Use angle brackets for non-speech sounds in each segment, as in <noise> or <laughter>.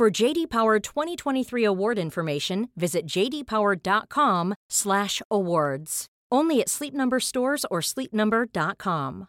For JD Power 2023 award information, visit jdpower.com/awards. Only at Sleep Number stores or sleepnumber.com.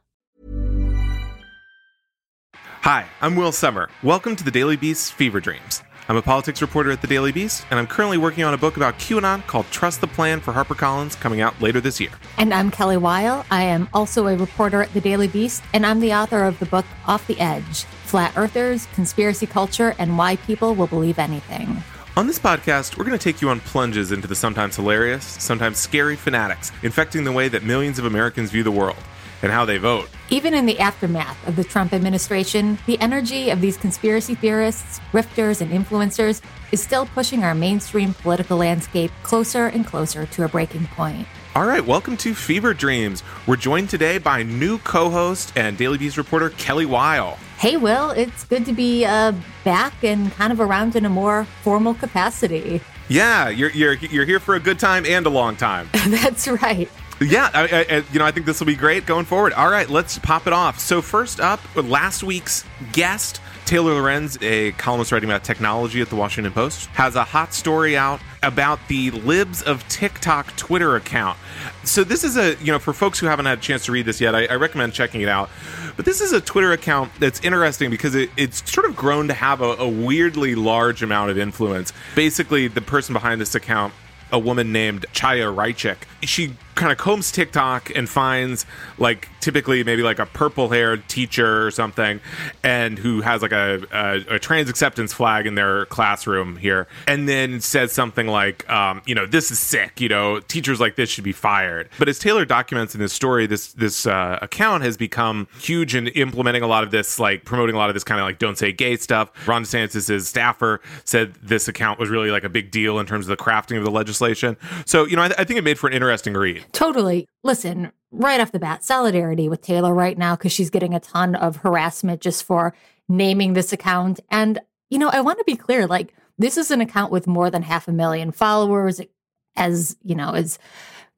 Hi, I'm Will Sommer. Welcome to the Daily Beast's Fever Dreams. I'm a politics reporter at the Daily Beast, and I'm currently working on a book about QAnon called Trust the Plan for HarperCollins coming out later this year. And I'm Kelly Weil. I am also a reporter at the Daily Beast, and I'm the author of the book Off the Edge Flat Earthers, Conspiracy Culture, and Why People Will Believe Anything. On this podcast, we're going to take you on plunges into the sometimes hilarious, sometimes scary fanatics infecting the way that millions of Americans view the world and how they vote. Even in the aftermath of the Trump administration, the energy of these conspiracy theorists, grifters, and influencers is still pushing our mainstream political landscape closer and closer to a breaking point. All right, welcome to Fever Dreams. We're joined today by new co host and Daily Beast reporter Kelly Weil. Hey, Will, it's good to be uh, back and kind of around in a more formal capacity. Yeah, you're, you're, you're here for a good time and a long time. <laughs> That's right. Yeah, I, I, you know, I think this will be great going forward. All right, let's pop it off. So first up, last week's guest, Taylor Lorenz, a columnist writing about technology at the Washington Post, has a hot story out about the Libs of TikTok Twitter account. So this is a, you know, for folks who haven't had a chance to read this yet, I, I recommend checking it out. But this is a Twitter account that's interesting because it, it's sort of grown to have a, a weirdly large amount of influence. Basically, the person behind this account a woman named Chaya Raichik. She kind of combs TikTok and finds like typically maybe like a purple haired teacher or something, and who has like a, a, a, trans acceptance flag in their classroom here, and then says something like, um, you know, this is sick. You know, teachers like this should be fired. But as Taylor documents in this story, this this uh, account has become huge in implementing a lot of this, like promoting a lot of this kind of like don't say gay stuff. Ron DeSantis' staffer said this account was really like a big deal in terms of the crafting of the legislation. So you know, I, th- I think it made for an interesting read. Totally. Listen, right off the bat, solidarity with Taylor right now because she's getting a ton of harassment just for naming this account. And, you know, I want to be clear like, this is an account with more than half a million followers. As, you know, as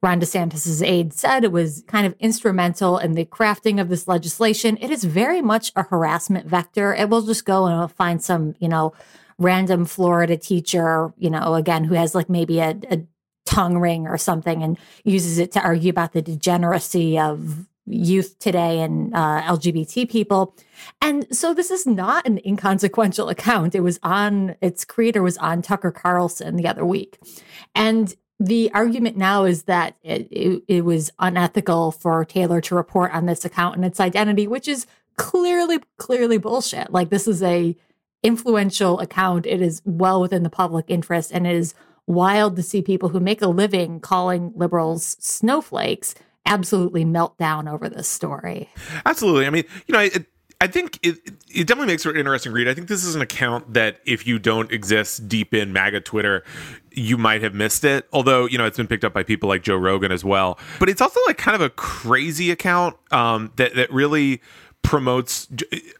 Ron DeSantis' aide said, it was kind of instrumental in the crafting of this legislation. It is very much a harassment vector. It will just go and find some, you know, random Florida teacher, you know, again, who has like maybe a, a tongue ring or something and uses it to argue about the degeneracy of youth today and uh, LGBT people. And so this is not an inconsequential account. It was on, its creator was on Tucker Carlson the other week. And the argument now is that it, it, it was unethical for Taylor to report on this account and its identity, which is clearly, clearly bullshit. Like this is a influential account. It is well within the public interest and it is wild to see people who make a living calling liberals snowflakes absolutely melt down over this story. Absolutely. I mean, you know, it, I think it, it definitely makes for an interesting read. I think this is an account that if you don't exist deep in MAGA Twitter, you might have missed it. Although, you know, it's been picked up by people like Joe Rogan as well. But it's also like kind of a crazy account um, that, that really promotes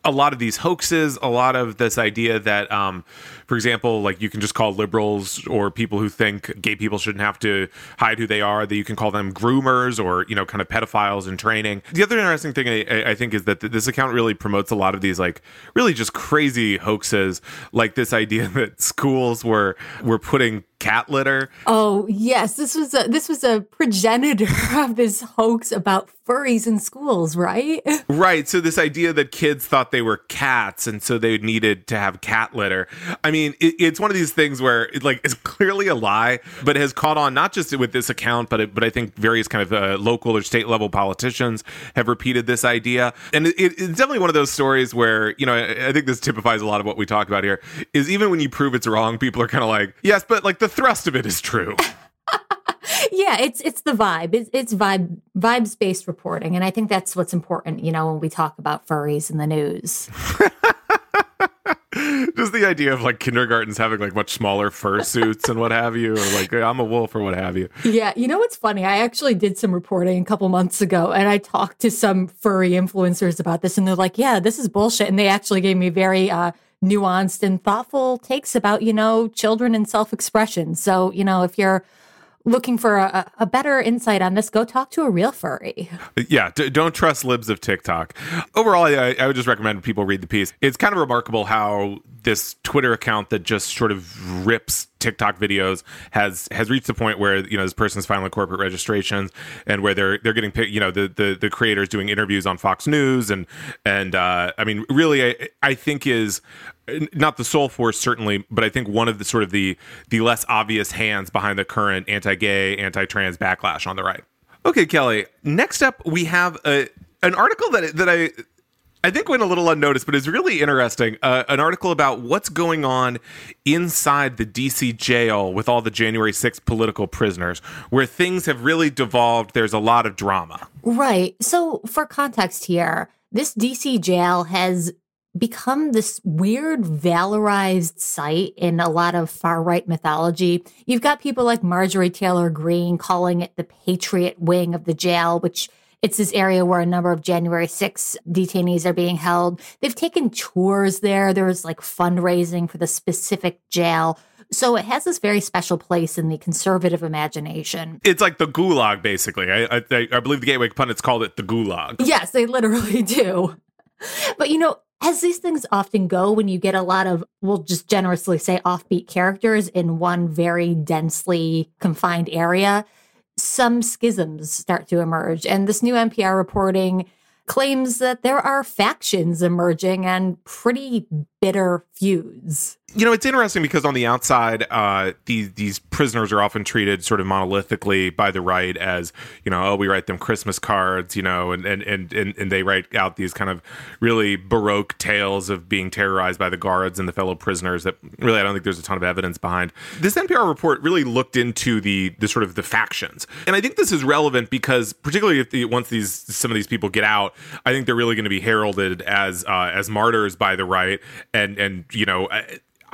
a lot of these hoaxes, a lot of this idea that, um, for example, like you can just call liberals or people who think gay people shouldn't have to hide who they are, that you can call them groomers or, you know, kind of pedophiles in training. The other interesting thing I, I think is that this account really promotes a lot of these like really just crazy hoaxes, like this idea <laughs> that schools were were putting cat litter. Oh yes, this was a this was a progenitor <laughs> of this hoax about furries in schools, right? <laughs> Right. So this idea that kids thought they were cats, and so they needed to have cat litter. I mean, it, it's one of these things where it, like it's <laughs> clearly a lie, but it has caught on not just with this account, but it, but I think various kind of uh, local or state level politicians have repeated this idea, and it, it's definitely one of those stories where you know I, I think this typifies a lot of what we talk about here. Is even when you prove it's wrong, people are kind of like, yes, but like the thrust of it is true. <laughs> yeah, it's it's the vibe. It's, it's vibe vibes based reporting, and I think that's what's important. You know, when we talk about furries in the news. <laughs> just the idea of like kindergartens having like much smaller fursuits and what have you, or like I'm a wolf or what have you. Yeah, you know what's funny? I actually did some reporting a couple months ago, and I talked to some furry influencers about this, and they're like, "Yeah, this is bullshit," and they actually gave me very uh, nuanced and thoughtful takes about you know children and self expression. So you know if you're looking for a, a, better insight on this, go talk to a real furry. <laughs> Yeah, d- don't trust libs of TikTok. Overall, I, I, would just recommend people read the piece. It's kind of remarkable how this Twitter account that just sort of rips TikTok videos has has reached the point where you know this person's filing corporate registrations and where they're they're getting you know the the the creators doing interviews on Fox News and and uh, I mean really I, I think is not the sole force certainly but i think one of the sort of the the less obvious hands behind the current anti-gay anti-trans backlash on the right. Okay kelly next up we have a an article that that i I think went a little unnoticed, but it's really interesting. Uh, an article about what's going on inside the DC jail with all the January 6th political prisoners, where things have really devolved. There's a lot of drama. Right. So, for context here, this DC jail has become this weird valorized site in a lot of far right mythology. You've got people like Marjorie Taylor Greene calling it the Patriot Wing of the jail, which it's this area where a number of January 6 detainees are being held. They've taken tours there. There's like fundraising for the specific jail. So it has this very special place in the conservative imagination. It's like the gulag, basically. I, I, I believe the Gateway pundits called it the gulag. Yes, they literally <laughs> do. But you know, as these things often go, when you get a lot of, we'll just generously say offbeat characters in one very densely confined area, some schisms start to emerge. And this new NPR reporting claims that there are factions emerging and pretty bitter feuds. You know, it's interesting because on the outside, uh, these these prisoners are often treated sort of monolithically by the right as, you know, oh, we write them Christmas cards, you know, and and and and, and they write out these kind of really baroque tales of being terrorized by the guards and the fellow prisoners that really I don't think there's a ton of evidence behind. This NPR report really looked into the the sort of the factions, and I think this is relevant because particularly if the, once these some of these people get out, I think they're really going to be heralded as uh, as martyrs by the right and and you know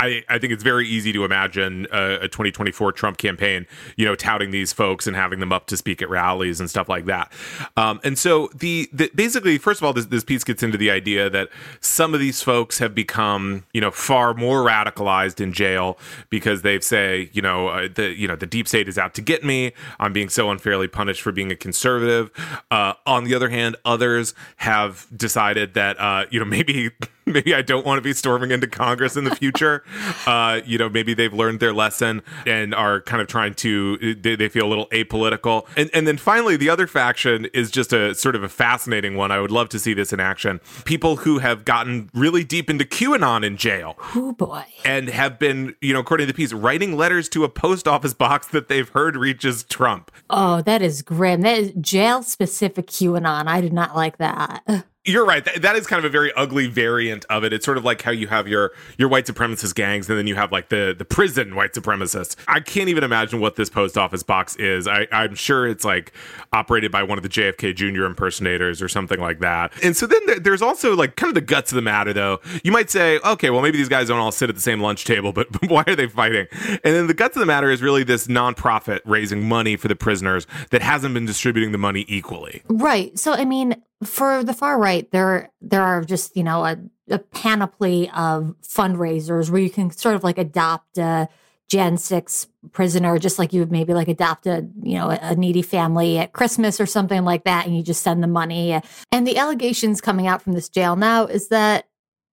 I, I think it's very easy to imagine a, a, 2024 Trump campaign, you know, touting these folks and having them up to speak at rallies and stuff like that. Um, and so the, the, basically, first of all, this, this piece gets into the idea that some of these folks have become, you know, far more radicalized in jail because they say, you know, uh, the you know the deep state is out to get me. I'm being so unfairly punished for being a conservative. Uh, on the other hand, others have decided that, uh, you know, <laughs> maybe <laughs> maybe I don't want to be storming into Congress in the future. <laughs> uh, you know, maybe they've learned their lesson and are kind of trying to, they, they, feel a little apolitical. And, and then finally, the other faction is just a sort of a fascinating one. I would love to see this in action. People who have gotten really deep into QAnon in jail. Oh boy. And have been, you know, according to the piece, writing letters to a post office box that they've heard reaches Trump. Oh, that is grim. That is jail specific QAnon. I did not like that. <laughs> You're right. That, that is kind of a very ugly variant of it. It's sort of like how you have your your white supremacist gangs, and then you have like the the prison white supremacists. I can't even imagine what this post office box is. I, I'm sure it's like operated by one of the JFK Jr. impersonators or something like that. And so then there, there's also like kind of the guts of the matter, though. You might say, okay, well maybe these guys don't all sit at the same lunch table, but, <laughs> but why are they fighting? And then the guts of the matter is really this nonprofit raising money for the prisoners that hasn't been distributing the money equally. Right. So I mean, for the far right, there there are just you know a, a panoply of fundraisers where you can sort of like adopt a Gen six prisoner, just like you would maybe like adopt a you know a needy family at Christmas or something like that, and you just send the money. And the allegations coming out from this jail now is that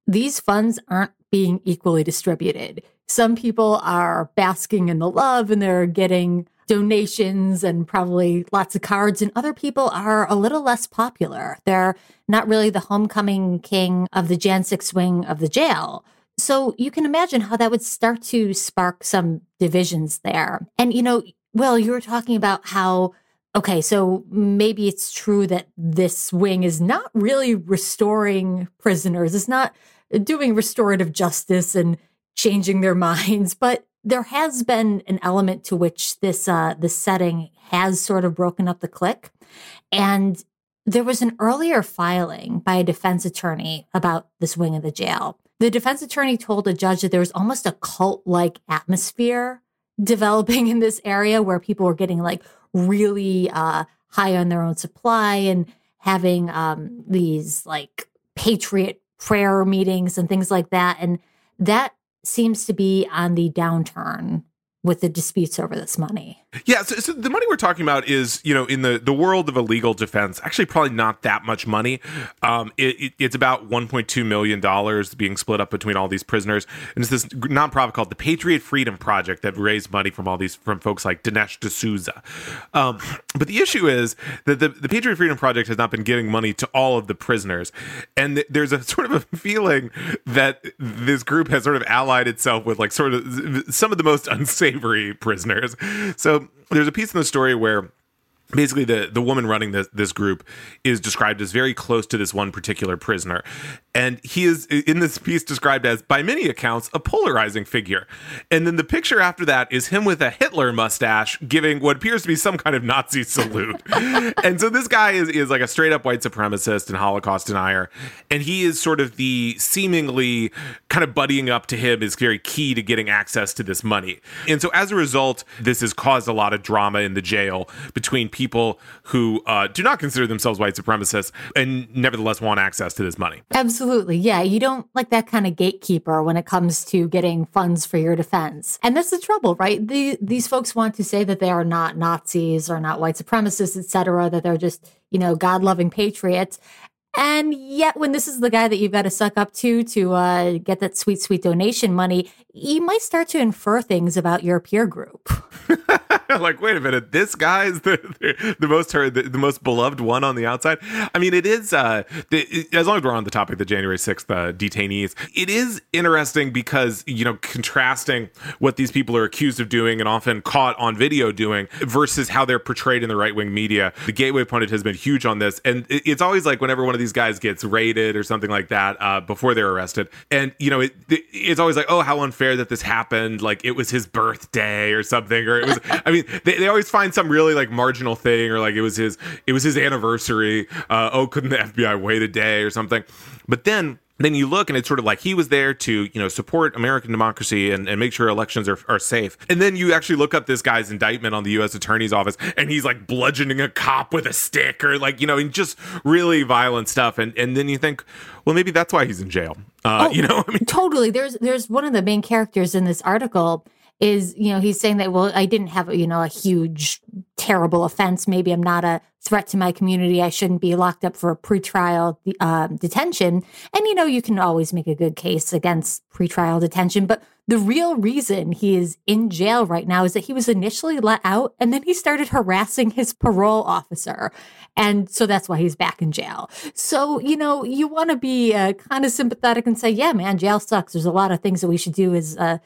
these funds aren't being equally distributed. Some people are basking in the love and they're getting donations and probably lots of cards, and other people are a little less popular. They're not really the homecoming king of the Jan 6 wing of the jail. So you can imagine how that would start to spark some divisions there. And, you know, well, you were talking about how, okay, so maybe it's true that this wing is not really restoring prisoners, it's not doing restorative justice and changing their <laughs> minds, but there has been an element to which this uh, this setting has sort of broken up the clique, and there was an earlier filing by a defense attorney about this wing of the jail the defense attorney told a judge that there was almost a cult like atmosphere developing in this area where people were getting like really uh, high on their own supply and having um, these like patriot prayer meetings and things like that. And that seems to be on the downturn with the disputes over this money. Yeah, so, so, the money we're talking about is, you know, in the, the world of a legal defense, actually probably not that much money. Um, it, it, it's about $1.2 million being split up between all these prisoners. And it's this nonprofit called the Patriot Freedom Project that raised money from all these, from folks like Dinesh D'Souza. Um, but the issue is that the, the Patriot Freedom Project has not been giving money to all of the prisoners. And th- there's a <laughs> sort of a feeling that this group has sort of allied itself with like sort of some of the most unsavory prisoners. So Um, there's a piece in the story where basically the the woman running this this group is described as very close to this one particular prisoner. And he is in this piece described as by many accounts a polarizing figure. And then the picture after that is him with a hitler mustache giving what appears to be some kind of nazi salute. <laughs> And so this guy is, is like a straight up white supremacist and holocaust denier. And he is sort of the seemingly kind of buddying up to him is very key to getting access to this money. And so as a result this has caused a lot of drama in the jail between people who uh, do not consider themselves white supremacists and nevertheless want access to this money. Absolutely. Yeah. You don't like that kind of gatekeeper when it comes to getting funds for your defense. And that's the trouble, right? The, these folks want to say that they are not Nazis or not white supremacists, etc., that they're just, you know, God loving patriots. And yet, when this is the guy that you've got to suck up to to uh, get that sweet, sweet donation money, you might start to infer things about your peer group. <laughs> like, wait a minute, this guy is the the, the most the, the, most beloved one on the outside. I mean, it is. Uh, the, as long as we're on the topic of the January sixth uh, detainees, it is interesting because you know contrasting what these people are accused of doing and often caught on video doing versus how they're portrayed in the right wing media. The Gateway pundit has been huge on this, and it, it's always like whenever one of these guys gets raided or something like that uh, before they're arrested, and you know it, it's always like, oh, how unfair that this happened. Like it was his birthday or something, or it was. <laughs> I mean, they, they always find some really like marginal thing or like it was his it was his anniversary. Uh, oh, couldn't the FBI wait a day or something? But then then you look and it's sort of like he was there to you know support american democracy and, and make sure elections are, are safe. And then you actually look up this guy's indictment on the u.s attorney's office and he's like bludgeoning a cop with a stick or like you know just really violent stuff. And and then you think well maybe that's why he's in jail. Uh, oh, you know <laughs> I mean, totally. There's there's one of the main characters in this article is, you know, he's saying that, well, I didn't have, you know, a huge, terrible offense. Maybe I'm not a threat to my community. I shouldn't be locked up for pretrial uh, detention. And, you know, you can always make a good case against pretrial detention. But the real reason he is in jail right now is that he was initially let out and then he started harassing his parole officer. And so that's why he's back in jail. So, you know, you want to be uh, kind of sympathetic and say, yeah, man, jail sucks. There's a lot of things that we should do as, uh,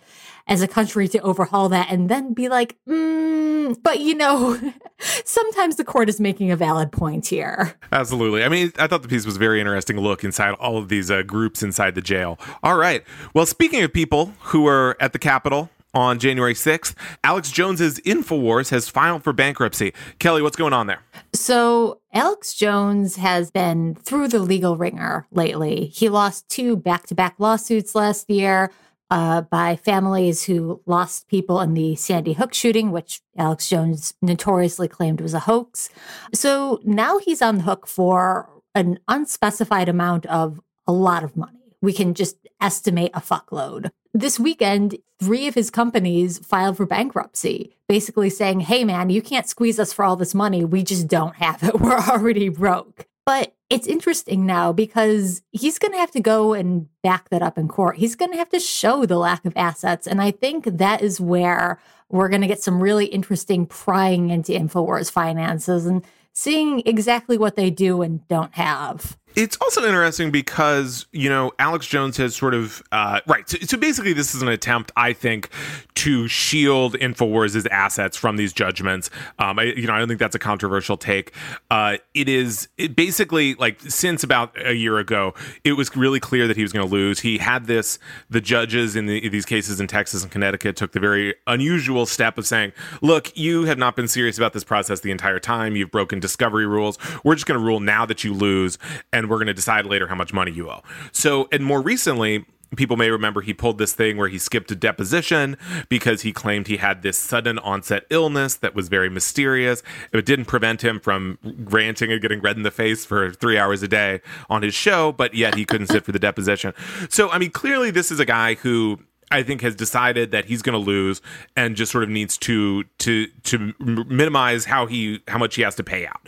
as a country to overhaul that and then be like, mm, but you know, <laughs> sometimes the court is making a valid point here. Absolutely. I mean, I thought the piece was very interesting look inside all of these uh, groups inside the jail. All right. Well, speaking of people who are at the Capitol, on January 6th. Alex Jones's InfoWars has filed for bankruptcy. Kelly, what's going on there? So, Alex Jones has been through the legal wringer lately. He lost two back to back lawsuits last year uh, by families who lost people in the Sandy Hook shooting, which Alex Jones notoriously claimed was a hoax. So now he's on the hook for an unspecified amount of a lot of money. We can just estimate a fuckload. This weekend, three of his companies filed for bankruptcy, basically saying, hey, man, you can't squeeze us for all this money. We just don't have it. <laughs> We're already broke. But it's interesting now because he's going to have to go and back that up in court. He's going to have to show the lack of assets. And I think that is where we're going to get some really interesting prying into InfoWars finances and seeing exactly what they do and don't have. It's also interesting because you know Alex Jones has sort of uh, right. So, so, basically, this is an attempt, I think, to shield Infowars' assets from these judgments. Um, I, you know, I don't think that's a controversial take. Uh, it is it basically like since about a year ago, it was really clear that he was going to lose. He had this. The judges in, the, in these cases in Texas and Connecticut took the very unusual step of saying, "Look, you have not been serious about this process the entire time. You've broken discovery rules. We're just going to rule now that you lose." And and we're going to decide later how much money you owe. So, and more recently, people may remember he pulled this thing where he skipped a deposition because he claimed he had this sudden onset illness that was very mysterious. It didn't prevent him from ranting and getting red in the face for three hours a day on his show, but yet he couldn't sit for the deposition. So, I mean, clearly this is a guy who I think has decided that he's going to lose and just sort of needs to to to minimize how he how much he has to pay out.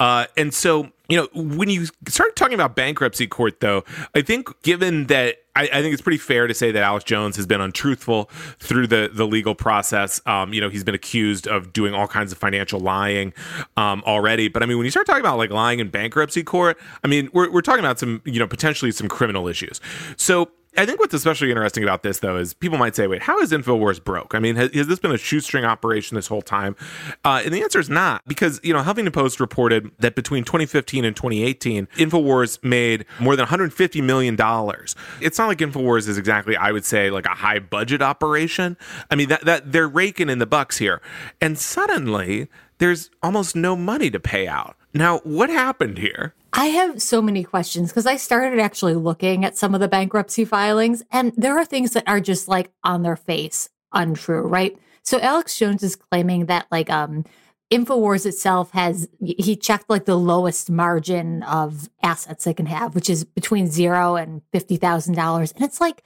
Uh, and so you know when you start talking about bankruptcy court, though, I think given that I, I, think it's pretty fair to say that Alex Jones has been untruthful through the the legal process. Um, you know, he's been accused of doing all kinds of financial lying um, already. But I mean, when you start talking about like lying in bankruptcy court, I mean, we're we're talking about some you know potentially some criminal issues. So I think what's especially interesting about this, though, is people might say, wait, how is InfoWars broke? I mean, has, has this been a shoestring operation this whole time? Uh, and the answer is not, because, you know, Huffington Post reported that between 2015 and 2018, InfoWars made more than $150 million. It's not like InfoWars is exactly, I would say, like a high budget operation. I mean, that, that they're raking in the bucks here. And suddenly, there's almost no money to pay out. Now, what happened here? I have so many questions because I started actually looking at some of the bankruptcy filings, and there are things that are just like on their face untrue, right? So Alex Jones is claiming that like um InfoWars itself has he checked like the lowest margin of assets they can have, which is between zero and fifty thousand dollars. And it's like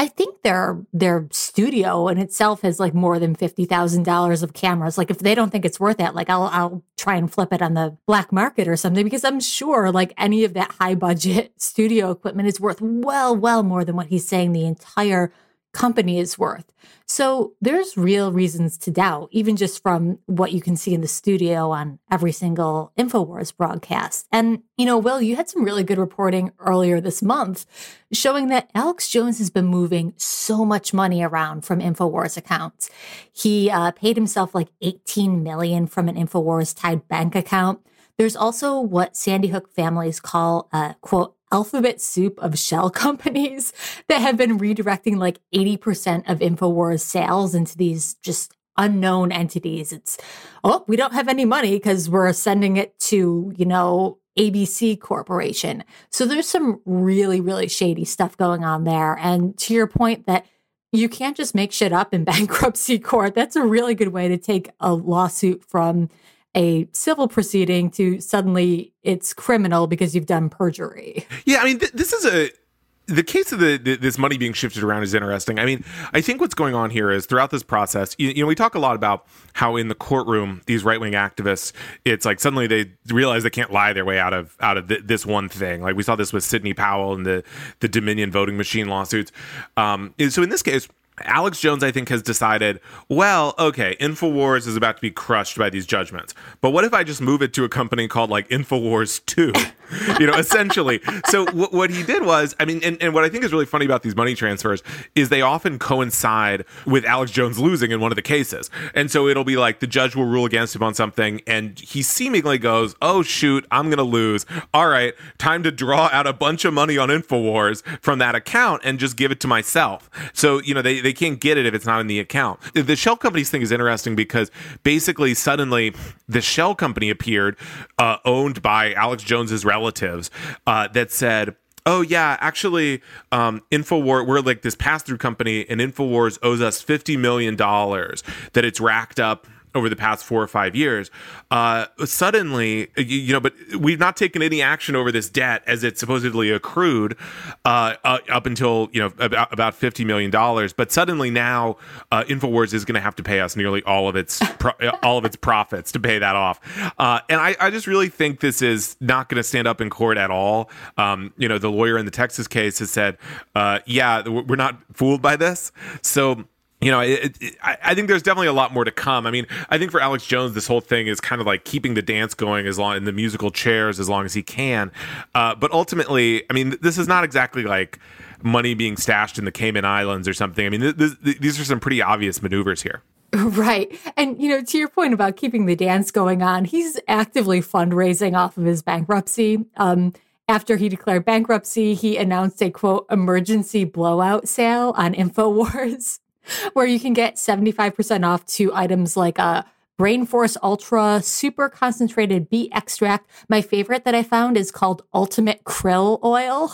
I think their their studio in itself has like more than fifty thousand dollars of cameras. Like if they don't think it's worth it, like I'll I'll try and flip it on the black market or something because I'm sure like any of that high budget <laughs> studio equipment is worth well well more than what he's saying the entire company is worth. So there's real reasons to doubt, even just from what you can see in the studio on every single InfoWars broadcast. And, you know, Will, you had some really good reporting earlier this month showing that Alex Jones has been moving so much money around from InfoWars accounts. He uh, paid himself like 18 million from an InfoWars tied bank account. There's also what Sandy Hook families call a quote alphabet soup of shell <laughs> companies that have been redirecting like 80% of InfoWars sales into these just unknown entities. It's, oh, we don't have any money because we're sending it to, you know, ABC Corporation. So there's some really, really shady stuff going on there. And to your point that you can't just make shit up in <laughs> bankruptcy court, that's a really good way to take a lawsuit from a civil proceeding to suddenly it's criminal because you've done perjury. Yeah, I mean, th- this is a the case of the, the, this money being shifted around is interesting. I mean, I think what's going on here is throughout this process, you, you know, we talk a lot about how in the courtroom these right wing activists, it's like suddenly they realize they can't lie their way out of out of th- this one thing. Like we saw this with Sidney Powell and the the Dominion voting machine lawsuits. Um, so in this case Alex Jones, I think, has decided, well, okay, InfoWars is about to be crushed by these judgments. But what if I just move it to a company called like InfoWars 2? <laughs> <laughs> you know, essentially. So w- what he did was, I mean, and, and what I think is really funny about these money transfers is they often coincide with Alex Jones losing in one of the cases. And so it'll be like the judge will rule against him on something, and he seemingly goes, oh, shoot, I'm to lose. All right, time to draw out a bunch of money on InfoWars from that account and just give it to myself. So, you know, they, they can't get it if it's not in the account. The shell companies thing is interesting because basically, suddenly, the shell company appeared uh, owned by Alex Jones's relative relatives uh, that said, oh yeah actually um infowars we're like this pass-through company and infowars owes us 50 million dollars that it's racked up over the past four or five years, uh, suddenly, you, you, know, but we've not taken any action over this debt as it supposedly accrued uh, uh, up until you know about, about fifty million dollars. But suddenly now, uh, Infowars is going to have to pay us nearly all of its pro- <laughs> all of its profits to pay that off. Uh, and I, I, just really think this is not going to stand up in court at all. Um, you know, the lawyer in the Texas case has said, uh, "Yeah, we're not fooled by this." So you know, it, it, I think there's definitely a lot more to come. I mean, I think for Alex Jones, this whole thing is kind of like keeping the dance going as long in the musical chairs as long as he can. Uh, but ultimately, I mean, this is not exactly like money being stashed in the Cayman Islands or something. I mean, th- th- these are some pretty obvious maneuvers here. <laughs> Right. And, you know, to your point about keeping the dance going on, he's actively fundraising off of his bankruptcy. Um, after he declared bankruptcy, he announced a quote, emergency blowout sale on <laughs> InfoWars. <laughs> where you can get 75% off to items like a uh, Brain Force Ultra super concentrated beet extract. My favorite that I found is called Ultimate Krill Oil.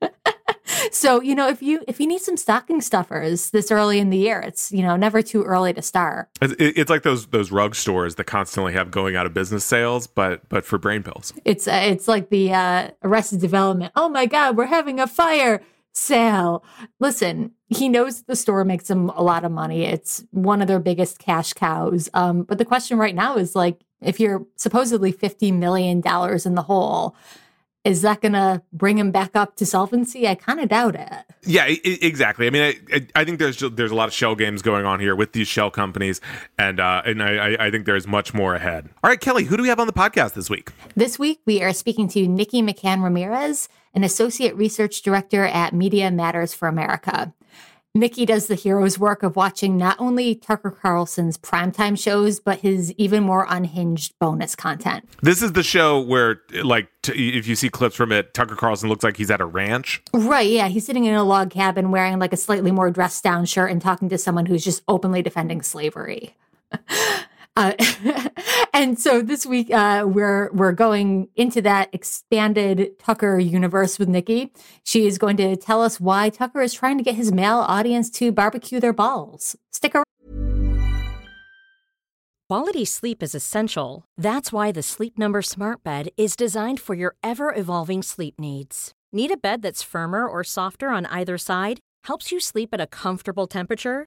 <laughs> so you know if you if you need some stocking stuffers this early in the year it's you know never too early to start it's, it's like those those rug stores that constantly have going out of business sales but but for brain pills it's uh, it's like the uh, arrested development oh my god we're having a fire sale. Listen he knows the store makes him a lot of money. It's one of their biggest cash cows. Um, but the question right now is like if you're supposedly 50 million dollars in the hole is that going to bring him back up to solvency? I kind of doubt it. Yeah, exactly. I mean, I, I, think there's there's a lot of shell games going on here with these shell companies, and uh, and I, I think there's much more ahead. All right, Kelly, who do we have on the podcast this week? This week we are speaking to Nikki McCann Ramirez, an associate research director at Media Matters for America. Nikki does the hero's work of watching not only Tucker Carlson's primetime shows, but his even more unhinged bonus content. This is the show where, like, t- if you see clips from it, Tucker Carlson looks like he's at a ranch. Right. Yeah. He's sitting in a log cabin wearing like a slightly more dressed down shirt and talking to someone who's just openly defending slavery. <laughs> Uh, <laughs> and so this week uh, we're we're going into that expanded Tucker universe with Nikki. She is going to tell us why Tucker is trying to get his male audience to barbecue their balls. Stick around. Quality sleep is essential. That's why the Sleep Number Smart Bed is designed for your ever evolving sleep needs. Need a bed that's firmer or softer on either side? Helps you sleep at a comfortable temperature?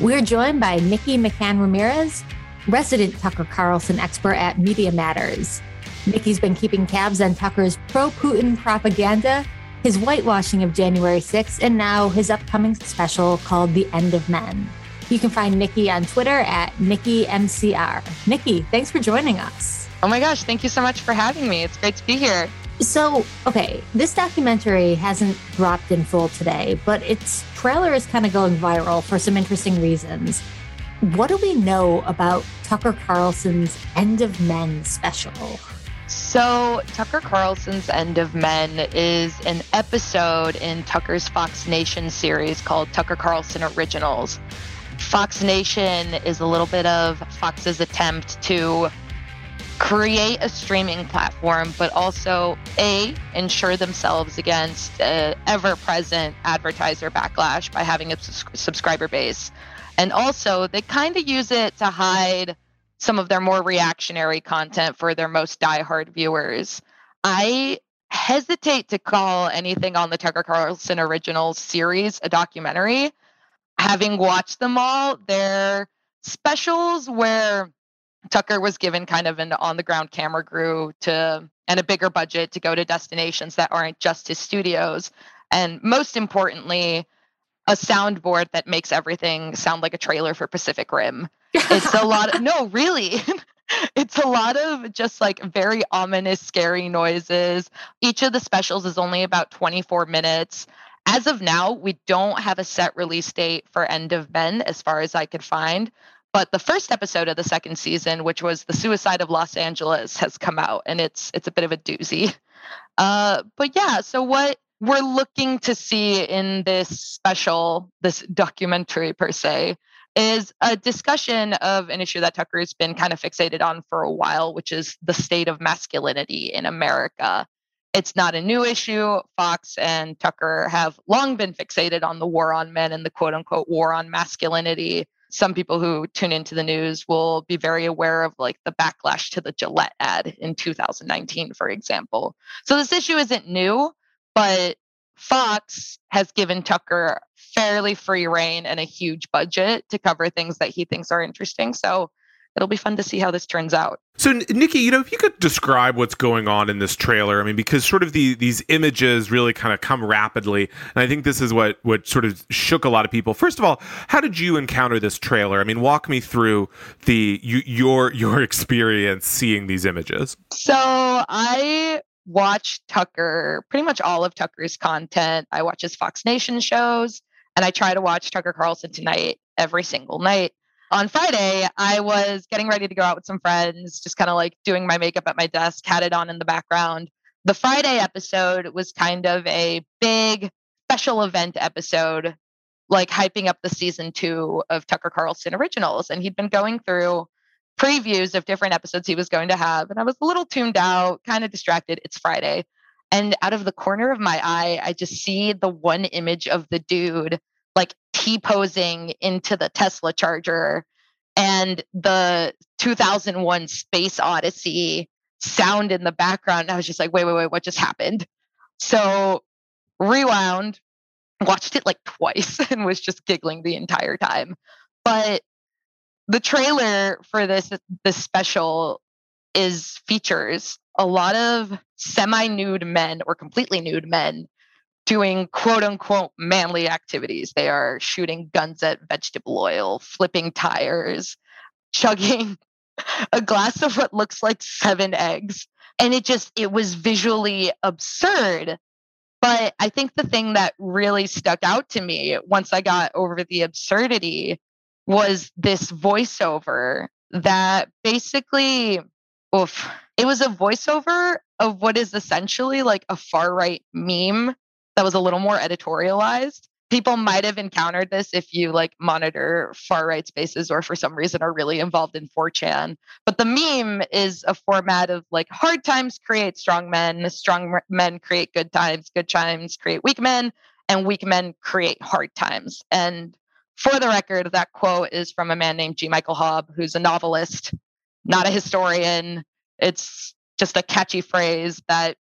We're joined by Nikki McCann Ramirez, resident Tucker Carlson expert at Media Matters. Nikki's been keeping tabs on Tucker's pro Putin propaganda, his whitewashing of January 6th, and now his upcoming special called The End of Men. You can find Nikki on Twitter at NikkiMCR. Nikki, thanks for joining us. Oh my gosh, thank you so much for having me. It's great to be here. So, okay, this documentary hasn't dropped in full today, but its trailer is kind of going viral for some interesting reasons. What do we know about Tucker Carlson's End of Men special? So, Tucker Carlson's End of Men is an episode in Tucker's Fox Nation series called Tucker Carlson Originals. Fox Nation is a little bit of Fox's attempt to create a streaming platform, but also A, ensure themselves against uh, ever present advertiser backlash by having a subscriber base. And also, they kind of use it to hide some of their more reactionary content for their most diehard viewers. I hesitate to call anything on the Tucker Carlson original series a documentary. Having watched them all, they're specials where Tucker was given kind of an on the ground camera crew to and a bigger budget to go to destinations that aren't just his studios. And most importantly, a soundboard that makes everything sound like a trailer for Pacific Rim. It's a lot of, <laughs> no, really. <laughs> it's a lot of just like very ominous, scary noises. Each of the specials is only about 24 minutes. As of now, we don't have a set release date for End of Men, as far as I could find. But the first episode of the second season, which was the suicide of Los Angeles, has come out, and it's it's a bit of a doozy. Uh, but yeah, so what we're looking to see in this special, this documentary per se, is a discussion of an issue that Tucker has been kind of fixated on for a while, which is the state of masculinity in America. It's not a new issue. Fox and Tucker have long been fixated on the war on men and the quote unquote war on masculinity some people who tune into the news will be very aware of like the backlash to the Gillette ad in 2019, for example. So this issue isn't new, but Fox has given Tucker fairly free rein and a huge budget to cover things that he thinks are interesting. So it'll be fun to see how this turns out. So, Nikki, you know, if you could describe what's going on in this trailer, I mean, because sort of the these images really kind of come rapidly, and I think this is what what sort of shook a lot of people. First of all, how did you encounter this trailer? I mean, walk me through the you, your your <laughs> experience seeing these images. So, I watch Tucker, pretty much all of Tucker's content. I watch his Fox Nation shows, and I try to watch Tucker Carlson tonight every single night. On Friday, I was getting ready to go out with some friends, just kind of like doing my makeup at my desk, had it on in the background. The Friday episode was kind of a big special event episode, like hyping up the season two of Tucker Carlson Originals. And he'd been going through previews of different episodes he was going to have. And I was a little tuned out, kind of distracted. It's Friday. And out of the corner of my eye, I just see the one image of the dude like T posing into the Tesla charger and the 2001 Space Odyssey sound in the background. I was just like, wait, wait, wait, what just happened? So rewound, watched it like twice <laughs> and was just giggling the entire time. But the trailer for this this special is features a lot of semi-nude men or completely nude men doing quote unquote manly activities. They are shooting guns at vegetable oil, flipping tires, chugging <laughs> a glass of what looks like seven eggs. And it just, it was visually absurd. But I think the thing that really stuck out to me once I got over the absurdity was this voiceover that basically, oof, it was a voiceover of what is essentially like a far right meme that was a little more editorialized. People might have encountered this if you like monitor far right spaces or for some reason are really involved in 4chan. But the meme is a format of like hard times create strong men, strong men create good times, good times create weak men, and weak men create hard times. And for the record, that quote is from a man named G. Michael Hopf, who's a novelist, not a historian. It's just a catchy phrase that,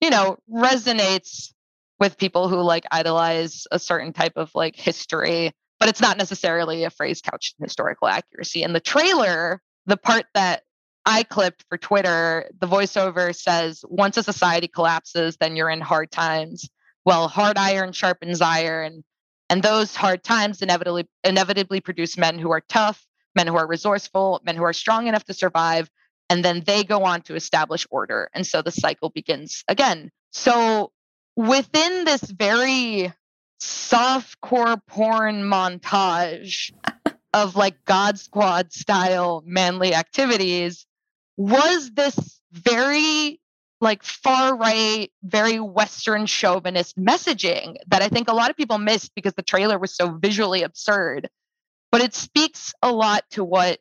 you know, resonates with people who like idolize a certain type of like history, but it's not necessarily a phrase couched in historical accuracy. And the trailer, the part that I clipped for Twitter, the voiceover says, once a society collapses, then you're in hard times. Well, hard iron sharpens iron. And those hard times inevitably inevitably produce men who are tough, men who are resourceful, men who are strong enough to survive, and then they go on to establish order. And so the cycle begins again. So within this very soft core porn montage of like God Squad style manly activities was this very like far right, very Western chauvinist messaging that I think a lot of people missed because the trailer was so visually absurd. But it speaks a lot to what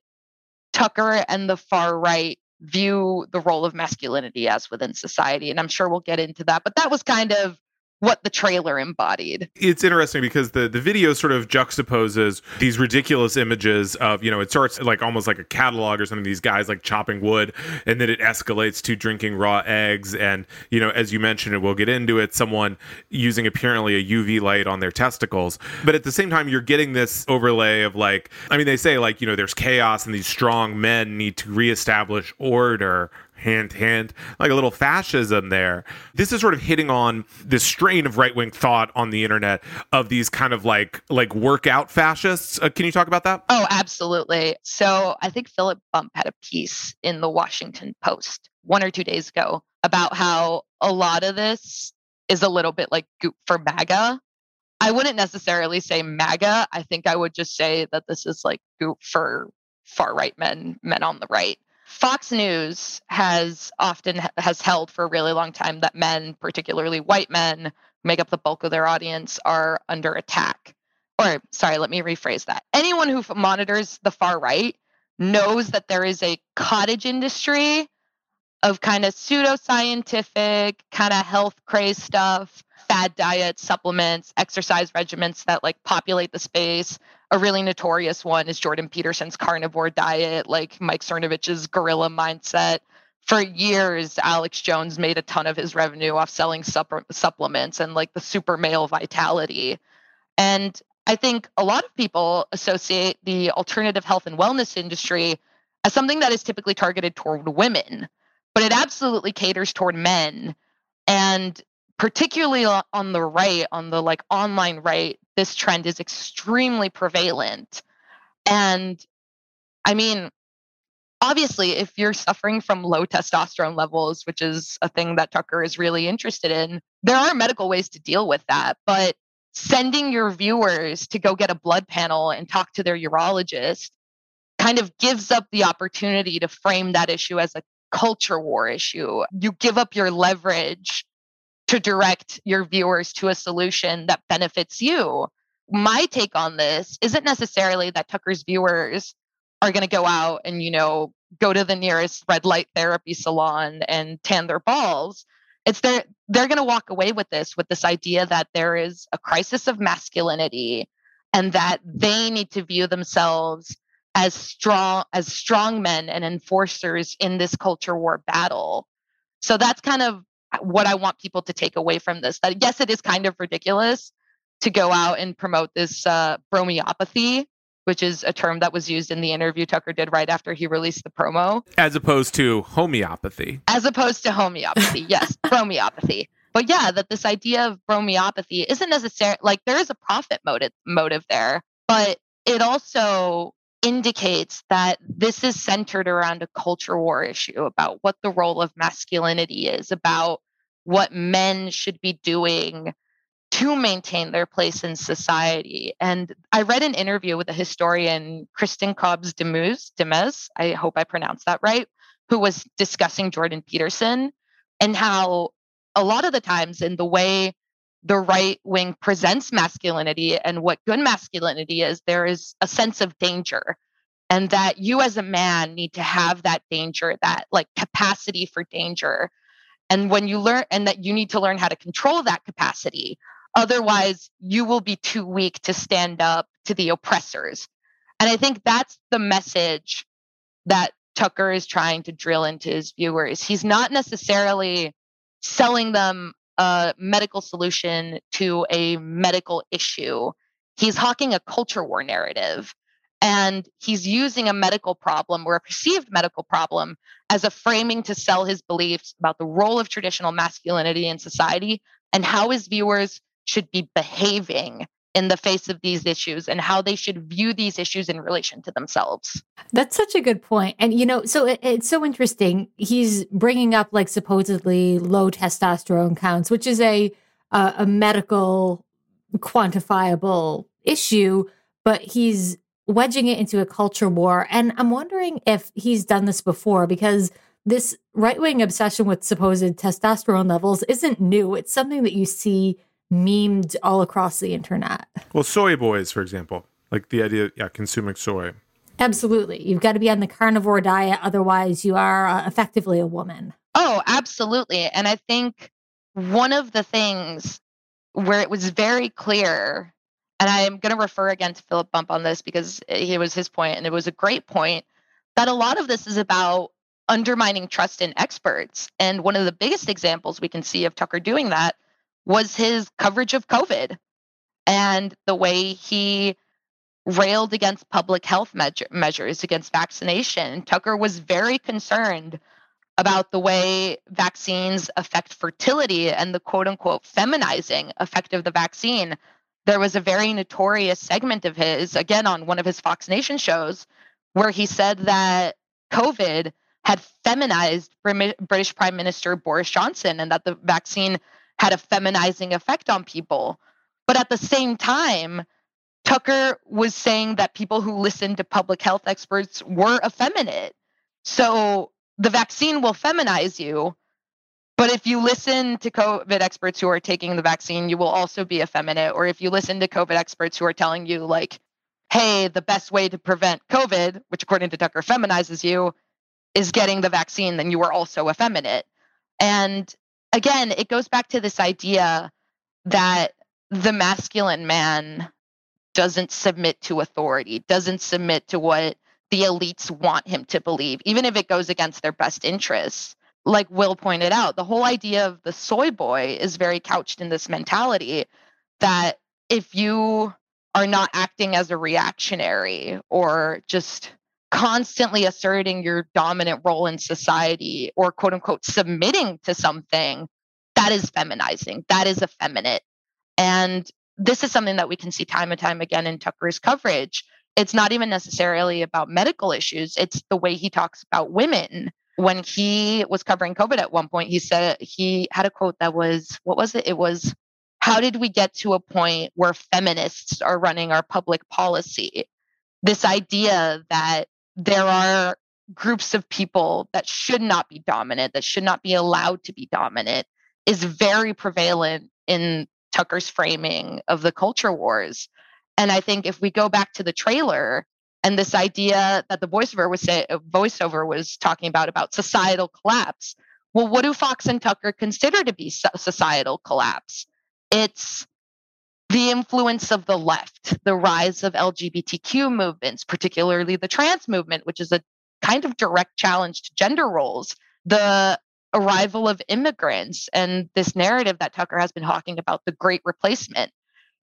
Tucker and the far right view the role of masculinity as within society. And I'm sure we'll get into that. But that was kind of what the trailer embodied. It's interesting because the the video sort of juxtaposes these ridiculous images of, you know, it starts like almost like a catalog or something these guys like chopping wood and then it escalates to drinking raw eggs and, you know, as you mentioned and we'll get into it, someone using apparently a UV light on their testicles. But at the same time you're getting this overlay of like I mean they say like, you know, there's chaos and these strong men need to reestablish order hint, hint, like a little fascism there. This is sort of hitting on this strain of right wing thought on the internet of these kind of like like workout fascists. Uh, can you talk about that? Oh, absolutely. So I think Philip Bump had a piece in the Washington Post one or two days ago about how a lot of this is a little bit like goop for MAGA. I wouldn't necessarily say MAGA. I think I would just say that this is like goop for far right men, men on the right. Fox News has often has held for a really long time that men, particularly white men, make up the bulk of their audience, are under attack. Or sorry, let me rephrase that. Anyone who monitors the far right knows that there is a cottage industry of kind of pseudoscientific, kind of health craze stuff, fad diets, supplements, exercise regimens that like populate the space a really notorious one is Jordan Peterson's carnivore diet, like Mike Cernovich's gorilla mindset. For years, Alex Jones made a ton of his revenue off selling supp- supplements and like the super male vitality. And I think a lot of people associate the alternative health and wellness industry as something that is typically targeted toward women, but it absolutely caters toward men. And particularly on the right, on the like online right, this trend is extremely prevalent. And I mean, obviously, if you're suffering from low testosterone levels, which is a thing that Tucker is really interested in, there are medical ways to deal with that. But sending your viewers to go get a blood panel and talk to their urologist kind of gives up the opportunity to frame that issue as a culture war issue. You give up your leverage to direct your viewers to a solution that benefits you. My take on this isn't necessarily that Tucker's viewers are going to go out and, you know, go to the nearest red light therapy salon and tan their balls. It's they're they're going to walk away with this with this idea that there is a crisis of masculinity and that they need to view themselves as strong as strong men and enforcers in this culture war battle. So that's kind of what I want people to take away from this. That yes, it is kind of ridiculous to go out and promote this uh, bromeopathy which is a term that was used in the interview Tucker did right after he released the promo. As opposed to homeopathy. As opposed to homeopathy, yes, <laughs> bromeopathy. But yeah, that this idea of bromeopathy isn't necessarily like there is a profit motive motive there, but it also indicates that this is centered around a culture war issue about what the role of masculinity is, about what men should be doing to maintain their place in society. And I read an interview with a historian, Kristin Kobes Demuse, Demez, I hope I pronounced that right, who was discussing Jordan Peterson and how a lot of the times in the way the right wing presents masculinity and what good masculinity is, there is a sense of danger. And that you as a man need to have that danger, that like capacity for danger. And when you learn, and that you need to learn how to control that capacity Otherwise, you will be too weak to stand up to the oppressors. And I think that's the message that Tucker is trying to drill into his viewers. He's not necessarily selling them a medical solution to a medical issue. He's hawking a culture war narrative. And he's using a medical problem or a perceived medical problem as a framing to sell his beliefs about the role of traditional masculinity in society and how his viewers should be behaving in the face of these issues and how they should view these issues in relation to themselves. That's such a good point. And, you know, so it, it's so interesting. He's bringing up like supposedly low testosterone counts, which is a, a, a medical quantifiable issue, but he's wedging it into a culture war. And I'm wondering if he's done this before because this right wing obsession with supposed testosterone levels isn't new. It's something that you see memed all across the internet. Well, soy boys, for example, like the idea, yeah, consuming soy. Absolutely. You've got to be on the carnivore diet. Otherwise, you are uh, effectively a woman. Oh, absolutely. And I think one of the things where it was very clear, and I'm going to refer again to Philip Bump on this because it was his point, and it was a great point, that a lot of this is about undermining trust in experts. And one of the biggest examples we can see of Tucker doing that was his coverage of COVID and the way he railed against public health measure, measures, against vaccination. Tucker was very concerned about the way vaccines affect fertility and the quote unquote feminizing effect of the vaccine. There was a very notorious segment of his, again, on one of his Fox Nation shows, where he said that COVID had feminized British Prime Minister Boris Johnson and that the vaccine had a feminizing effect on people. But at the same time, Tucker was saying that people who listen to public health experts were effeminate. So the vaccine will feminize you. But if you listen to COVID experts who are taking the vaccine, you will also be effeminate. Or if you listen to COVID experts who are telling you, like, hey, the best way to prevent COVID, which according to Tucker feminizes you, is getting the vaccine, then you are also effeminate. And again, it goes back to this idea that the masculine man doesn't submit to authority, doesn't submit to what the elites want him to believe, even if it goes against their best interests. Like Will pointed out, the whole idea of the soy boy is very couched in this mentality that if you are not acting as a reactionary or just constantly asserting your dominant role in society or quote unquote submitting to something, that is feminizing. That is effeminate. And this is something that we can see time and time again in Tucker's coverage. it's not even necessarily about medical issues, it's the way he talks about women. When he was covering COVID at one point, he said he had a quote that was, what was it? It was, How did we get to a point where feminists are running our public policy? This idea that there are groups of people that should not be dominant, that should not be allowed to be dominant, is very prevalent in Tucker's framing of the culture wars. And I think if we go back to the trailer and this idea that the voiceover was say, uh, voiceover was talking about about societal collapse, well, what do Fox and Tucker consider to be societal collapse? It's the influence of the left, the rise of LGBTQ movements, particularly the trans movement, which is a kind of direct challenge to gender roles, the arrival of immigrants, and this narrative that Tucker has been talking about the great replacement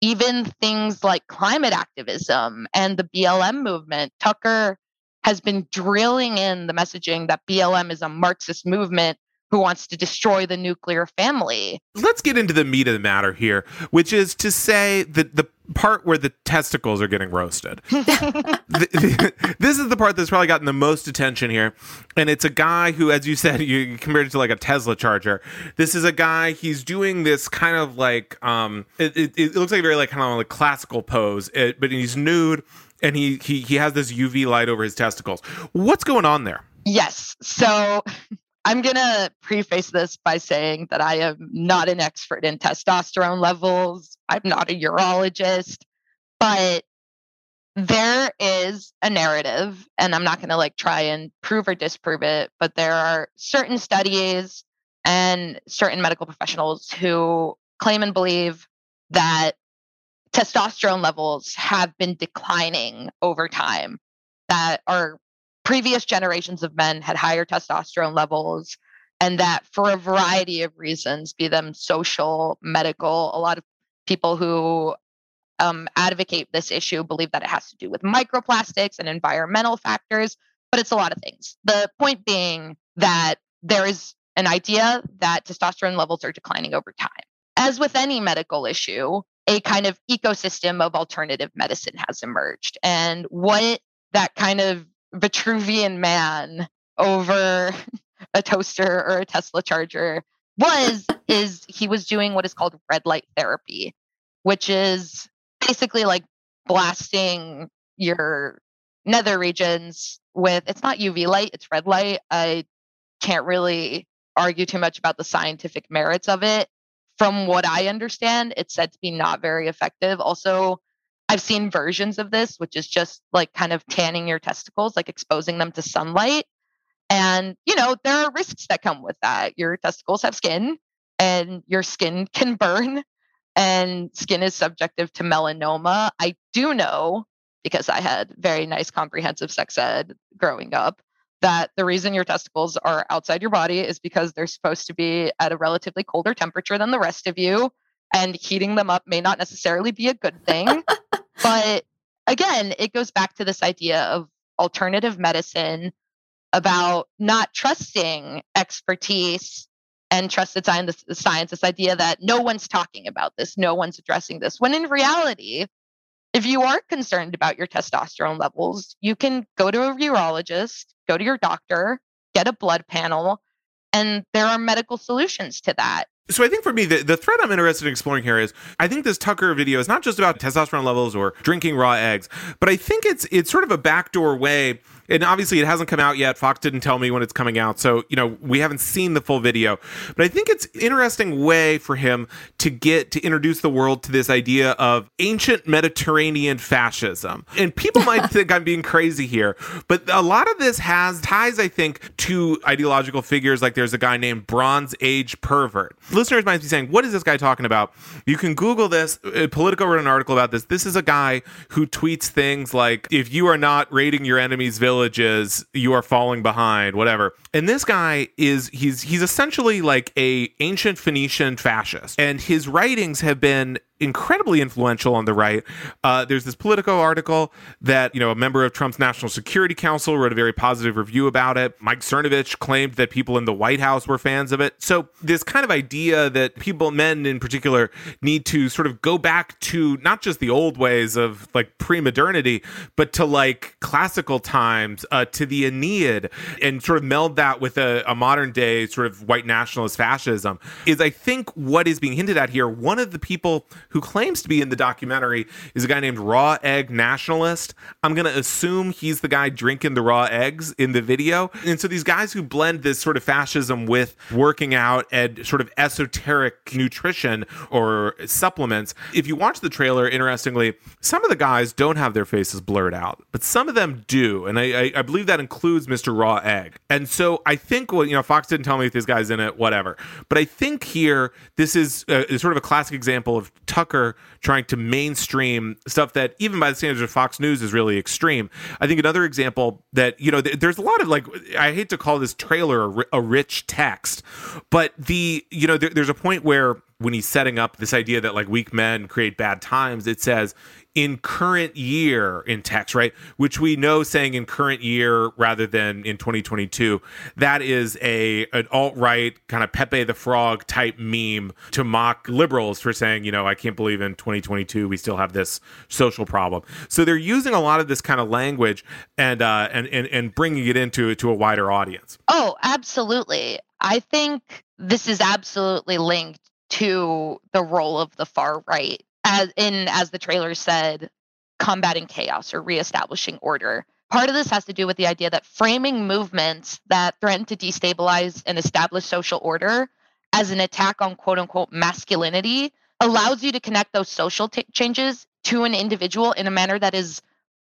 even things like climate activism and the BLM movement. Tucker has been drilling in the messaging that BLM is a Marxist movement who wants to destroy the nuclear family. Let's get into the meat of the matter here, which is to say that the part where the testicles are getting roasted. <laughs> <laughs> this is the part that's probably gotten the most attention here. And it's a guy who, as you said, <laughs> you compared it to like a Tesla charger. This is a guy, he's doing this kind of like, um, it, it, it looks like a very like kind of like classical pose, it, but he's nude and he, he, he has this UV light over his testicles. What's going on there? Yes. So I'm going to preface this by saying that I am not an expert in testosterone levels. I'm not a urologist, but there is a narrative, and I'm not going to like try and prove or disprove it, but there are certain studies and certain medical professionals who claim and believe that testosterone levels have been declining over time, that our previous generations of men had higher testosterone levels and that for a variety of reasons be them social medical a lot of people who um, advocate this issue believe that it has to do with microplastics and environmental factors but it's a lot of things. The point being that there is an idea that testosterone levels are declining over time. As with any medical issue a kind of ecosystem of alternative medicine has emerged and what that kind of Vitruvian man over <laughs> a toaster or a Tesla charger was is he was doing what is called red light therapy, which is basically like blasting your nether regions with it's not UV light, it's red light. I can't really argue too much about the scientific merits of it. From what I understand, it's said to be not very effective. Also, I've seen versions of this, which is just like kind of tanning your testicles, like exposing them to sunlight. And, you know, there are risks that come with that. Your testicles have skin and your skin can burn, and skin is subjective to melanoma. I do know, because I had very nice comprehensive sex ed growing up, that the reason your testicles are outside your body is because they're supposed to be at a relatively colder temperature than the rest of you. And heating them up may not necessarily be a good thing. But again, it goes back to this idea of alternative medicine about not trusting expertise and trusted science, science, this idea that no one's talking about this, no one's addressing this. When in reality, if you are concerned about your testosterone levels, you can go to a urologist, go to your doctor, get a blood panel, and there are medical solutions to that. So I think for me, the, the thread I'm interested in exploring here is I think this Tucker video is not just about testosterone levels or drinking raw eggs, but I think it's it's sort of a backdoor way and obviously it hasn't come out yet. Fox didn't tell me when it's coming out, so you know we haven't seen the full video. But I think it's interesting way for him to get to introduce the world to this idea of ancient Mediterranean fascism. And people <laughs> might think I'm being crazy here, but a lot of this has ties, I think, to ideological figures. Like there's a guy named Bronze Age Pervert. Listeners might be saying, "What is this guy talking about?" You can Google this. Uh, Politico wrote an article about this. This is a guy who tweets things like, "If you are not raiding your enemy's village." Villages you are falling behind whatever. And this guy is he's he's essentially like a ancient phoenician fascist. And his writings have been incredibly influential on the right. Uh, there's this Politico article that, you know, a member of Trump's National Security Council wrote a very positive review about it. Mike Cernovich claimed that people in the White House were fans of it. So this kind of idea that people, men in particular, need to sort of go back to not just the old ways of like pre-modernity, but to like classical times, uh, to the Aeneid, and sort of meld that with a, a modern day sort of white nationalist fascism is, I think, what is being hinted at here. One of the people who claims to be in the documentary is a guy named Raw Egg Nationalist. I'm going to assume he's the guy drinking the raw eggs in the video. And so these guys who blend this sort of fascism with working out and sort of esoteric nutrition or supplements. If you watch the trailer, interestingly, some of the guys don't have their faces blurred out, but some of them do. And I, I, I believe that includes Mr. Raw Egg. And so I think, well, you know, Fox didn't tell me if this guy's in it, whatever. But I think here, this is uh, sort of a classic example of Tucker trying to mainstream stuff that, even by the standards of Fox News, is really extreme. I think another example that, you know, th- there's a lot of like, I hate to call this trailer a, a rich text, but the, you know, there, there's a point where when he's setting up this idea that like weak men create bad times, it says, in current year in text, right? Which we know saying in current year rather than in 2022, that is a an alt right kind of Pepe the Frog type meme to mock liberals for saying, you know, I can't believe in 2022 we still have this social problem. So they're using a lot of this kind of language and uh, and and and bringing it into to a wider audience. Oh, absolutely. I think this is absolutely linked to the role of the far right as in as the trailer said, combating chaos or reestablishing order. Part of this has to do with the idea that framing movements that threaten to destabilize and establish social order as an attack on quote unquote masculinity allows you to connect those social t- changes to an individual in a manner that is